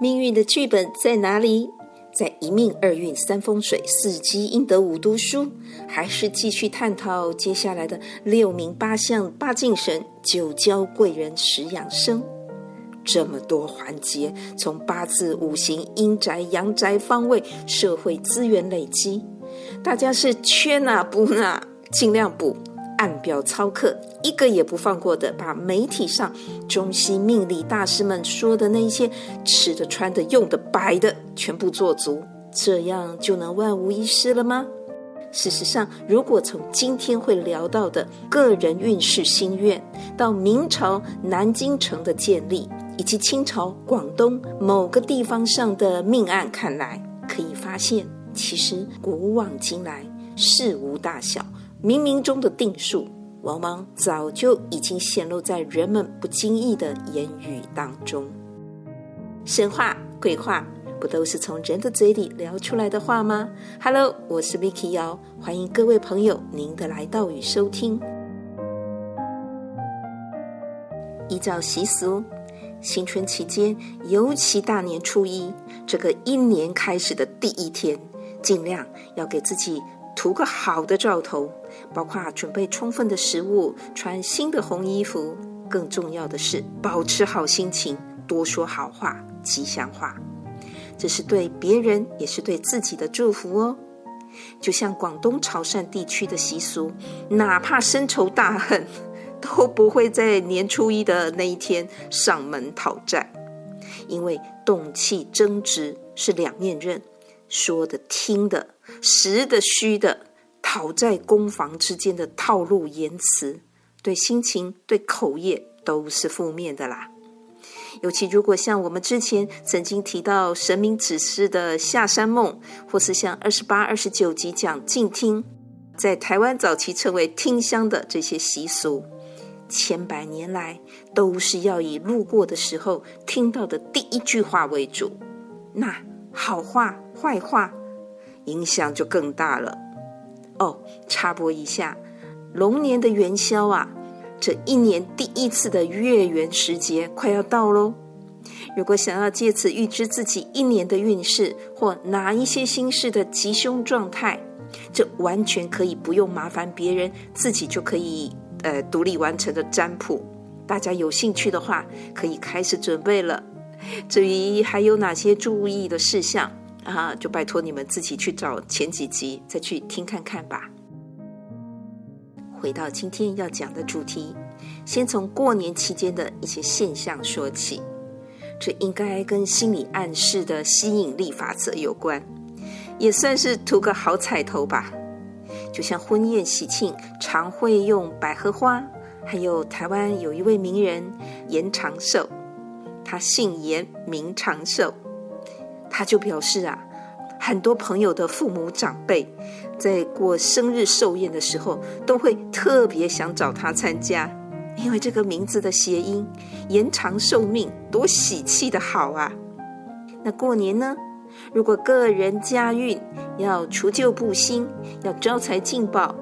命运的剧本在哪里？在一命二运三风水四积阴德五读书，还是继续探讨接下来的六名八相八敬神九交贵人十养生？这么多环节，从八字、五行、阴宅、阳宅、方位、社会资源累积，大家是缺哪补哪，尽量补。按表操课，一个也不放过的，把媒体上中西命理大师们说的那些吃的、穿的、用的、摆的，全部做足，这样就能万无一失了吗？事实上，如果从今天会聊到的个人运势心愿，到明朝南京城的建立，以及清朝广东某个地方上的命案看来，可以发现，其实古往今来，事无大小。冥冥中的定数，往往早就已经显露在人们不经意的言语当中。神话、鬼话，不都是从人的嘴里聊出来的话吗？Hello，我是 Vicky 瑶，欢迎各位朋友您的来到与收听。依照习俗，新春期间，尤其大年初一这个一年开始的第一天，尽量要给自己。图个好的兆头，包括准备充分的食物、穿新的红衣服，更重要的是保持好心情，多说好话、吉祥话。这是对别人，也是对自己的祝福哦。就像广东潮汕地区的习俗，哪怕深仇大恨，都不会在年初一的那一天上门讨债，因为动气争执是两面刃，说的听的。实的虚的，讨债攻防之间的套路言辞，对心情、对口业都是负面的啦。尤其如果像我们之前曾经提到神明指示的下山梦，或是像二十八、二十九集讲静听，在台湾早期称为听香的这些习俗，千百年来都是要以路过的时候听到的第一句话为主。那好话、坏话。影响就更大了。哦，插播一下，龙年的元宵啊，这一年第一次的月圆时节快要到喽。如果想要借此预知自己一年的运势或哪一些心事的吉凶状态，这完全可以不用麻烦别人，自己就可以呃独立完成的占卜。大家有兴趣的话，可以开始准备了。至于还有哪些注意的事项？啊，就拜托你们自己去找前几集再去听看看吧。回到今天要讲的主题，先从过年期间的一些现象说起。这应该跟心理暗示的吸引力法则有关，也算是图个好彩头吧。就像婚宴喜庆常会用百合花，还有台湾有一位名人严长寿，他姓严，名长寿。他就表示啊，很多朋友的父母长辈在过生日寿宴的时候，都会特别想找他参加，因为这个名字的谐音延长寿命，多喜气的好啊！那过年呢，如果个人家运要除旧布新，要招财进宝，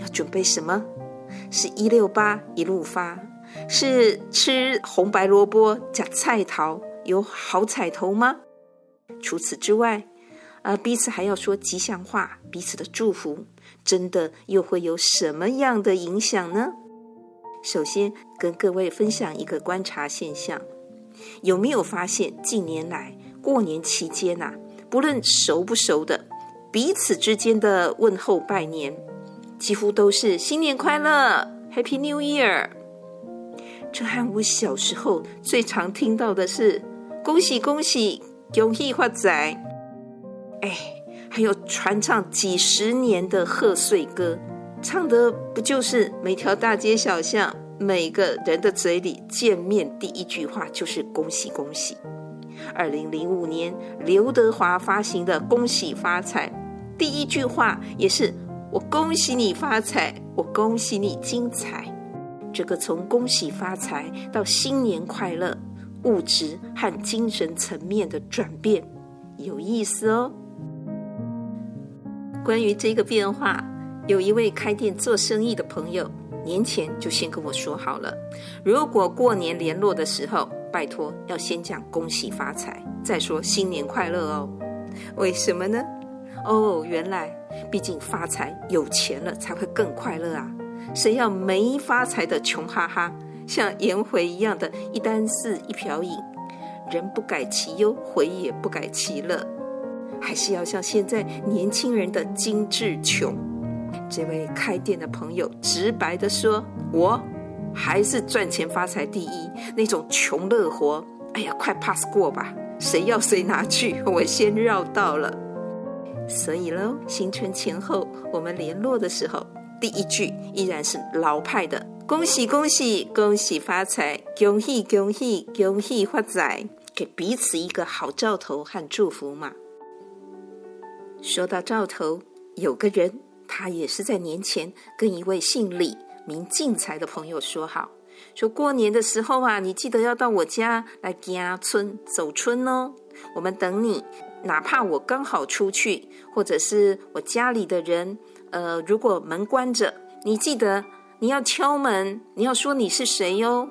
要准备什么？是一六八一路发，是吃红白萝卜加菜桃有好彩头吗？除此之外，啊，彼此还要说吉祥话，彼此的祝福，真的又会有什么样的影响呢？首先，跟各位分享一个观察现象，有没有发现近年来过年期间呐、不论熟不熟的，彼此之间的问候拜年，几乎都是新年快乐，Happy New Year。这和我小时候最常听到的是恭喜恭喜。恭喜发财，哎，还有传唱几十年的贺岁歌，唱的不就是每条大街小巷，每个人的嘴里见面第一句话就是恭喜恭喜。二零零五年刘德华发行的《恭喜发财》，第一句话也是我恭喜你发财，我恭喜你精彩。这个从恭喜发财到新年快乐。物质和精神层面的转变有意思哦。关于这个变化，有一位开店做生意的朋友，年前就先跟我说好了，如果过年联络的时候，拜托要先讲恭喜发财，再说新年快乐哦。为什么呢？哦，原来毕竟发财有钱了才会更快乐啊！谁要没发财的穷哈哈，像颜回一样的一簞食一瓢饮，人不改其忧，回也不改其乐，还是要像现在年轻人的精致穷。这位开店的朋友直白地说：“我还是赚钱发财第一，那种穷乐活，哎呀，快 pass 过吧，谁要谁拿去，我先绕道了。”所以喽，新春前后我们联络的时候，第一句依然是老派的“恭喜恭喜恭喜发财，恭喜恭喜恭喜发财”，给彼此一个好兆头和祝福嘛。说到兆头，有个人。他也是在年前跟一位姓李、名进财的朋友说好，说过年的时候啊，你记得要到我家来家村走春哦。我们等你，哪怕我刚好出去，或者是我家里的人，呃，如果门关着，你记得你要敲门，你要说你是谁哟。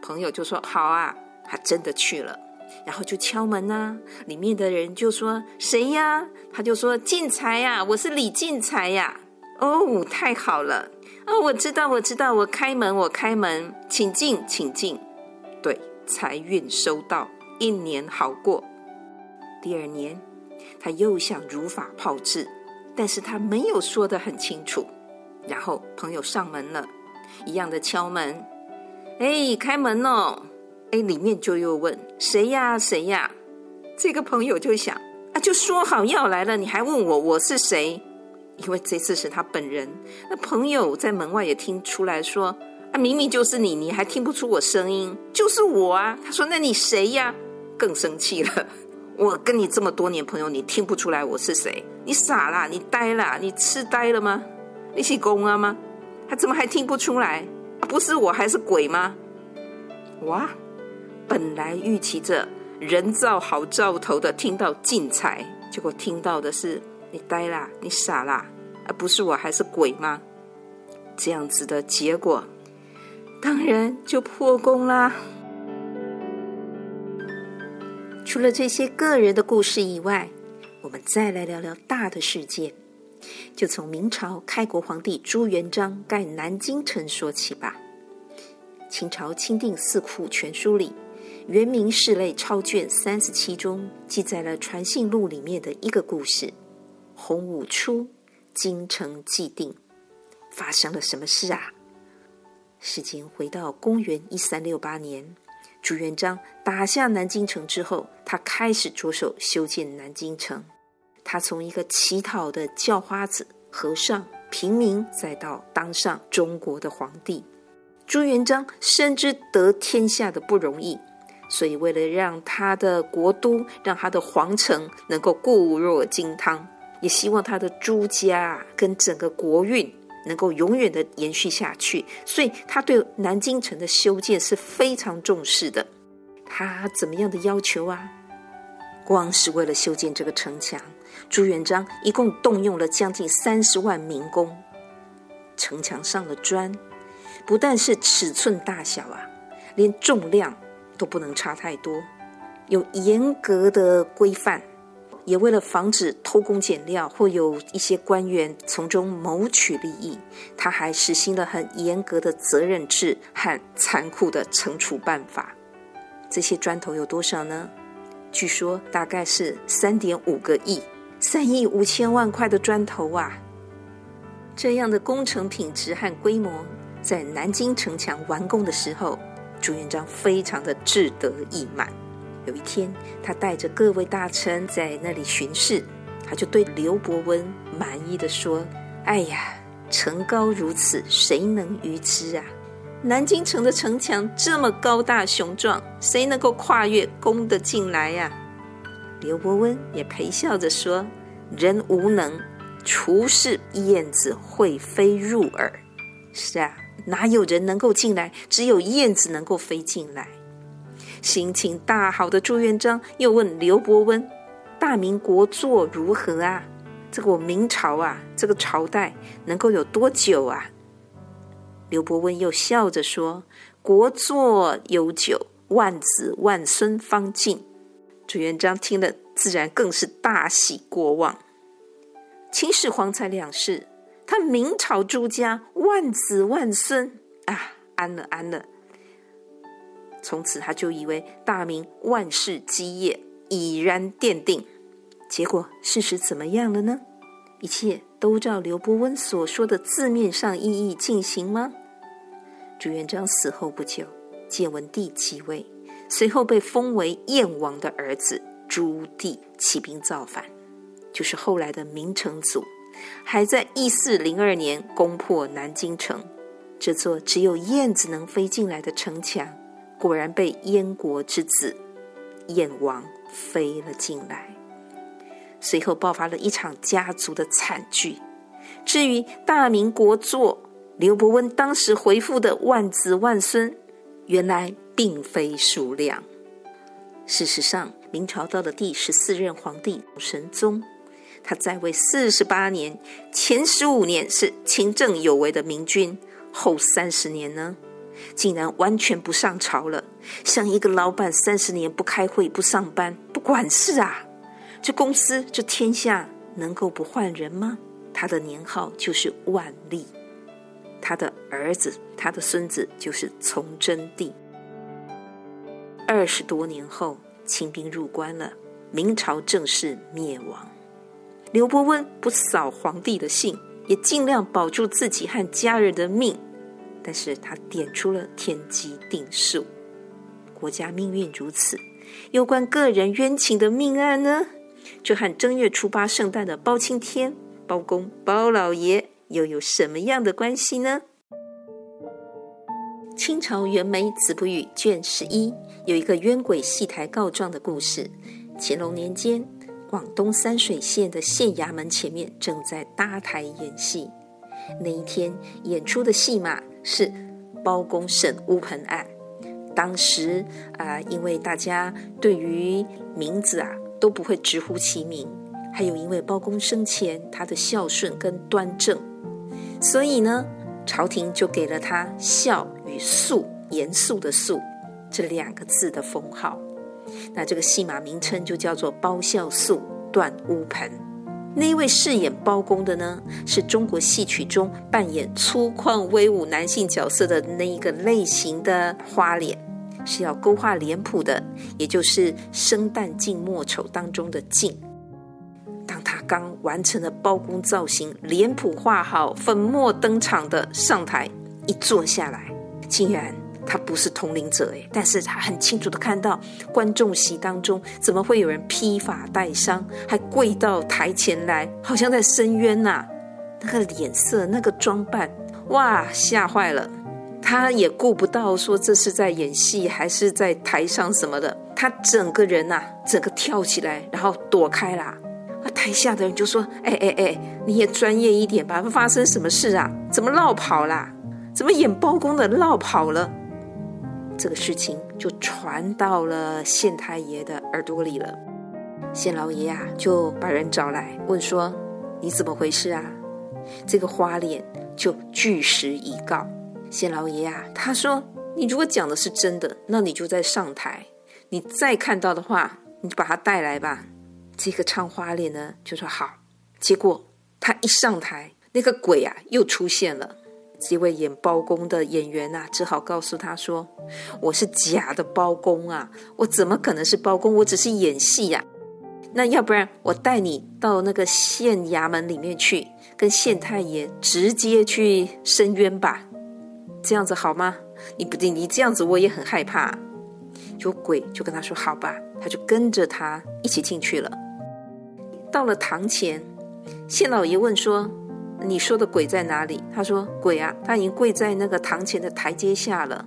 朋友就说好啊，他真的去了，然后就敲门呐，里面的人就说谁呀？他就说进财呀，我是李进财呀。哦，太好了！哦，我知道，我知道，我开门，我开门，请进，请进。对，财运收到，一年好过。第二年，他又想如法炮制，但是他没有说得很清楚。然后朋友上门了，一样的敲门。哎，开门哦！哎，里面就又问谁呀？谁呀？这个朋友就想啊，就说好要来了，你还问我我是谁？因为这次是他本人，那朋友在门外也听出来说：“啊，明明就是你，你还听不出我声音？就是我啊！”他说：“那你谁呀？”更生气了。我跟你这么多年朋友，你听不出来我是谁？你傻啦？你呆啦？你痴呆了吗？你是公啊吗？他怎么还听不出来？不是我还是鬼吗？哇！本来预期着人造好兆头的，听到进财，结果听到的是。你呆啦，你傻啦，而不是我还是鬼吗？这样子的结果，当然就破功啦。除了这些个人的故事以外，我们再来聊聊大的事件，就从明朝开国皇帝朱元璋盖南京城说起吧。清朝钦定四库全书里，《元明事类钞卷三十七》中记载了《传信录》里面的一个故事。洪武初，京城既定，发生了什么事啊？时间回到公元一三六八年，朱元璋打下南京城之后，他开始着手修建南京城。他从一个乞讨的叫花子、和尚、平民，再到当上中国的皇帝。朱元璋深知得天下的不容易，所以为了让他的国都、让他的皇城能够固若金汤。也希望他的朱家跟整个国运能够永远的延续下去，所以他对南京城的修建是非常重视的。他怎么样的要求啊？光是为了修建这个城墙，朱元璋一共动用了将近三十万民工。城墙上的砖不但是尺寸大小啊，连重量都不能差太多，有严格的规范。也为了防止偷工减料或有一些官员从中谋取利益，他还实行了很严格的责任制和残酷的惩处办法。这些砖头有多少呢？据说大概是三点五个亿，三亿五千万块的砖头啊！这样的工程品质和规模，在南京城墙完工的时候，朱元璋非常的志得意满。有一天，他带着各位大臣在那里巡视，他就对刘伯温满意的说：“哎呀，城高如此，谁能逾之啊？南京城的城墙这么高大雄壮，谁能够跨越攻得进来呀？”刘伯温也陪笑着说：“人无能，除是燕子会飞入耳。是啊，哪有人能够进来？只有燕子能够飞进来。”心情大好的朱元璋又问刘伯温：“大明国祚如何啊？这个我明朝啊，这个朝代能够有多久啊？”刘伯温又笑着说：“国祚悠久，万子万孙方尽。朱元璋听了，自然更是大喜过望。秦始皇才两世，他明朝朱家万子万孙啊，安了安了。从此他就以为大明万世基业已然奠定。结果事实怎么样了呢？一切都照刘伯温所说的字面上意义进行吗？朱元璋死后不久，建文帝即位，随后被封为燕王的儿子朱棣起兵造反，就是后来的明成祖，还在一四零二年攻破南京城，这座只有燕子能飞进来的城墙，果然被燕国之子燕王飞了进来。随后爆发了一场家族的惨剧。至于大明国祚，刘伯温当时回复的万子万孙，原来并非数量。事实上，明朝到了第十四任皇帝神宗，他在位四十八年，前十五年是勤政有为的明君，后三十年呢，竟然完全不上朝了，像一个老板三十年不开会、不上班、不管事啊。这公司，这天下能够不换人吗？他的年号就是万历，他的儿子、他的孙子就是崇祯帝。二十多年后，清兵入关了，明朝正式灭亡。刘伯温不扫皇帝的兴，也尽量保住自己和家人的命，但是他点出了天机定数，国家命运如此，有关个人冤情的命案呢？这和正月初八圣诞的包青天、包公、包老爷又有什么样的关系呢？清朝袁枚《子不语》卷十一有一个冤鬼戏台告状的故事。乾隆年间，广东三水县的县衙门前面正在搭台演戏。那一天演出的戏码是包公审乌盆案。当时啊、因为大家对于名字啊。都不会直呼其名，还有因为包公生前他的孝顺跟端正，所以呢，朝廷就给了他“孝”与“肃”严肃的“肃”这两个字的封号。那这个戏码名称就叫做“包孝肃断乌盆”。那一位饰演包公的呢，是中国戏曲中扮演粗犷威武男性角色的那一个类型的花脸。是要勾画脸谱的，也就是生旦净末丑当中的净。当他刚完成了包公造型，脸谱画好，粉墨登场的上台，一坐下来，竟然他不是通灵者诶，但是他很清楚的看到观众席当中怎么会有人披发带伤，还跪到台前来，好像在申冤呐、那个脸色，那个装扮，哇，吓坏了。他也顾不到说这是在演戏还是在台上什么的，他整个人呐、啊，整个跳起来，然后躲开啦。啊，台下的人就说：“哎哎哎，你也专业一点吧，发生什么事啊？怎么落跑啦？怎么演包公的落跑了？”这个事情就传到了县太爷的耳朵里了。县老爷啊，就把人找来问说：“你怎么回事啊？”这个花脸就据实以告。县老爷啊，他说：“你如果讲的是真的，那你就在上台。你再看到的话，你就把他带来吧。”这个唱花脸呢，就说好。结果他一上台，那个鬼啊又出现了。这位演包公的演员啊，只好告诉他说：“我是假的包公啊，我怎么可能是包公？我只是演戏呀。那要不然我带你到那个县衙门里面去，跟县太爷直接去申冤吧。”这样子好吗？你不，你这样子我也很害怕。有鬼就跟他说好吧，他就跟着他一起进去了。到了堂前，县老爷问说：“你说的鬼在哪里？”他说：“鬼啊，他已经跪在那个堂前的台阶下了。”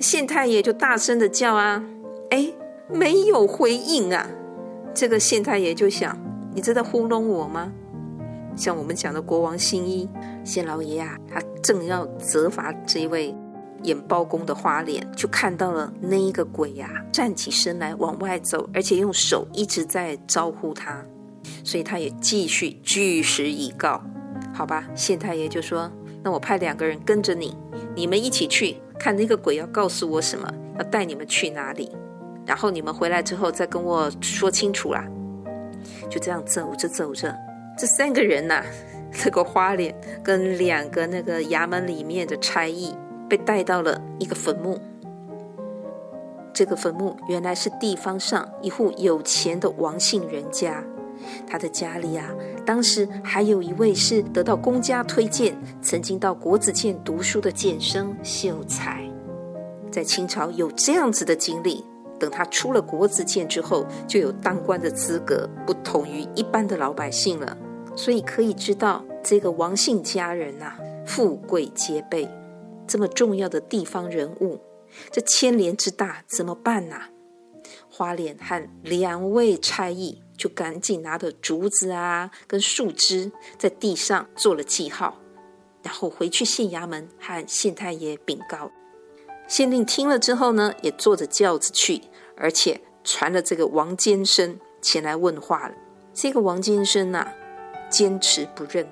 县太爷就大声的叫啊，哎，没有回应啊。这个县太爷就想：你真的糊弄我吗？像我们讲的国王新衣，县老爷啊，他正要责罚这位演包公的花脸，就看到了那一个鬼呀、啊，站起身来往外走，而且用手一直在招呼他，所以他也继续据实以告。好吧，县太爷就说：“那我派两个人跟着你，你们一起去看那个鬼要告诉我什么，要带你们去哪里，然后你们回来之后再跟我说清楚啦。就这样走着走着，这三个人呐、这个花脸跟两个那个衙门里面的差役被带到了一个坟墓。这个坟墓原来是地方上一户有钱的王姓人家，他的家里啊，当时还有一位是得到公家推荐，曾经到国子监读书的监生秀才，在清朝有这样子的经历。等他出了国子监之后，就有当官的资格，不同于一般的老百姓了。所以可以知道，这个王姓家人呐、啊，富贵皆备，这么重要的地方人物。这牵连之大怎么办呐？花脸和两位差役就赶紧拿着竹子啊，跟树枝在地上做了记号，然后回去县衙门和县太爷禀告。县令听了之后呢，也坐着轿子去，而且传了这个王监生前来问话了。这个王监生呐、啊，坚持不认，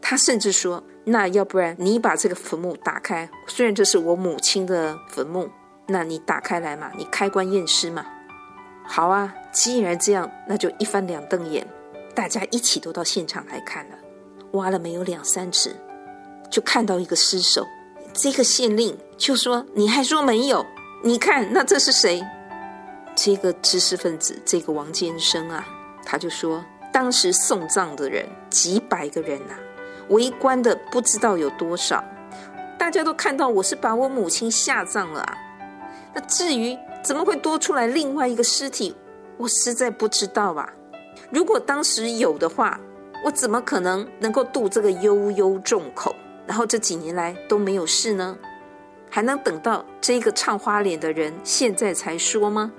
他甚至说。那要不然你把这个坟墓打开，虽然这是我母亲的坟墓，那你打开来嘛，你开棺验尸嘛。好啊，既然这样，那就一翻两瞪眼，大家一起都到现场来看了。挖了没有两三尺，就看到一个尸首。这个县令就说：“你还说没有？你看那这是谁？”这个知识分子，这个王监生啊，他就说：“当时送葬的人几百个人呐、”围观的不知道有多少，大家都看到我是把我母亲下葬了啊。那至于怎么会多出来另外一个尸体，我实在不知道吧。如果当时有的话，我怎么可能能够渡这个悠悠众口，然后这几年来都没有事呢？还能等到这个唱花脸的人现在才说吗？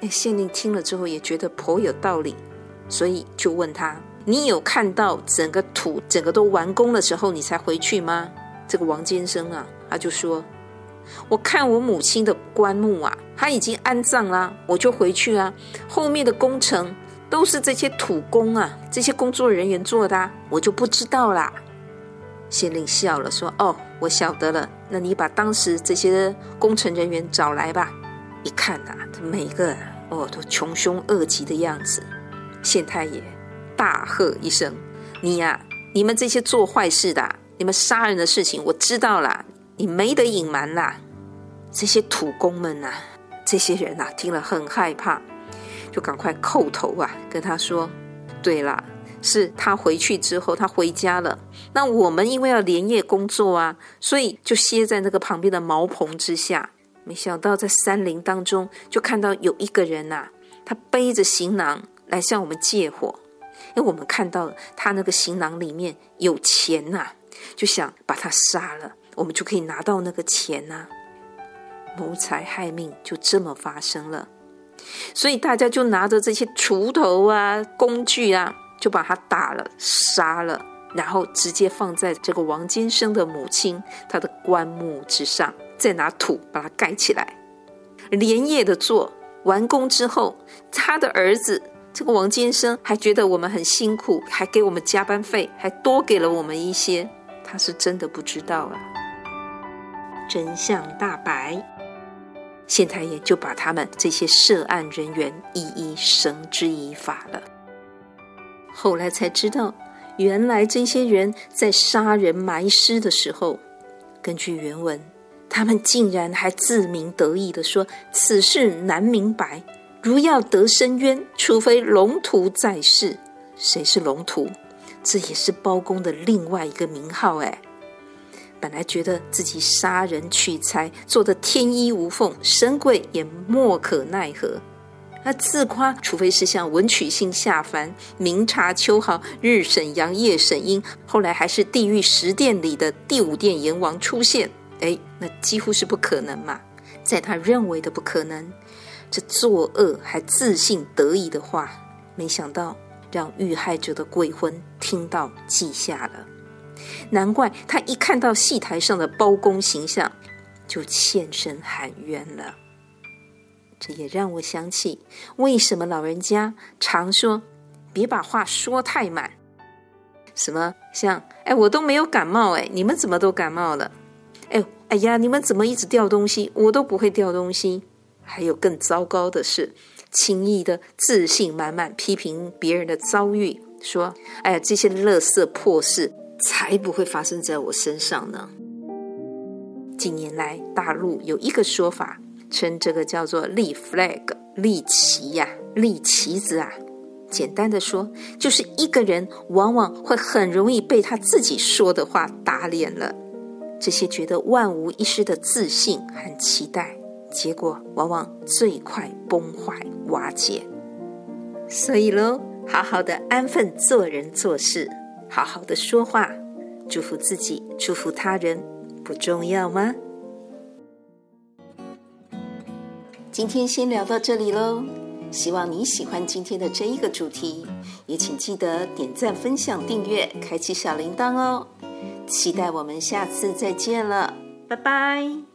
哎，县令听了之后也觉得颇有道理，所以就问他。你有看到整个土整个都完工的时候，你才回去吗？这个王监生啊，他就说：“我看我母亲的棺木啊，他已经安葬了，我就回去啊。后面的工程都是这些土工啊，这些工作人员做的，我就不知道啦。”县令笑了，说：“哦，我晓得了。那你把当时这些工程人员找来吧。一看呐、啊，每个哦都穷凶恶极的样子。”县太爷。大喝一声：“你呀、你们这些做坏事的，你们杀人的事情，我知道了，你没得隐瞒啦。这些土工们呐、这些人呐、听了很害怕，就赶快叩头啊，跟他说：对啦，是他回去之后，他回家了。那我们因为要连夜工作啊，所以就歇在那个旁边的茅棚之下。没想到在山林当中，就看到有一个人呐、他背着行囊来向我们借火。”因为我们看到他那个行囊里面有钱呐、就想把他杀了，我们就可以拿到那个钱呐、谋财害命就这么发生了，所以大家就拿着这些锄头啊、工具啊，就把他打了、杀了，然后直接放在这个王金生的母亲他的棺木之上，再拿土把它盖起来，连夜的做完工之后，他的儿子。这个王监生还觉得我们很辛苦，还给我们加班费，还多给了我们一些。他是真的不知道啊！真相大白，县太爷就把他们这些涉案人员一一绳之以法了。后来才知道，原来这些人在杀人埋尸的时候，根据原文，他们竟然还自鸣得意的说：“此事难明白。”如要得伸冤，除非龙图在世。谁是龙图？这也是包公的另外一个名号。哎，本来觉得自己杀人取财做得天衣无缝，神鬼也莫可奈何。他自夸，除非是像文曲星下凡，明察秋毫，日审阳，夜审阴，后来还是地狱十殿里的第五殿阎王出现。哎，那几乎是不可能嘛，在他认为的不可能。这作恶还自信得意的话，没想到让遇害者的鬼魂听到记下了。难怪他一看到戏台上的包公形象，就欠身喊冤了。这也让我想起，为什么老人家常说别把话说太满。什么像哎，我都没有感冒哎，你们怎么都感冒了？哎哎呀，你们怎么一直掉东西？我都不会掉东西。还有更糟糕的是，轻易的自信满满批评别人的遭遇，说：“哎呀，这些垃圾破事才不会发生在我身上呢。”近年来，大陆有一个说法，称这个叫做“立 flag”，立旗呀，立旗子啊。简单的说，就是一个人往往会很容易被他自己说的话打脸了。这些觉得万无一失的自信和期待，结果往往最快崩坏瓦解。所以喽，好好的安分做人做事，好好的说话，祝福自己，祝福他人，不重要吗？今天先聊到这里喽，希望你喜欢今天的这一个主题，也请记得点赞、分享、订阅、开启小铃铛哦。期待我们下次再见了，拜拜。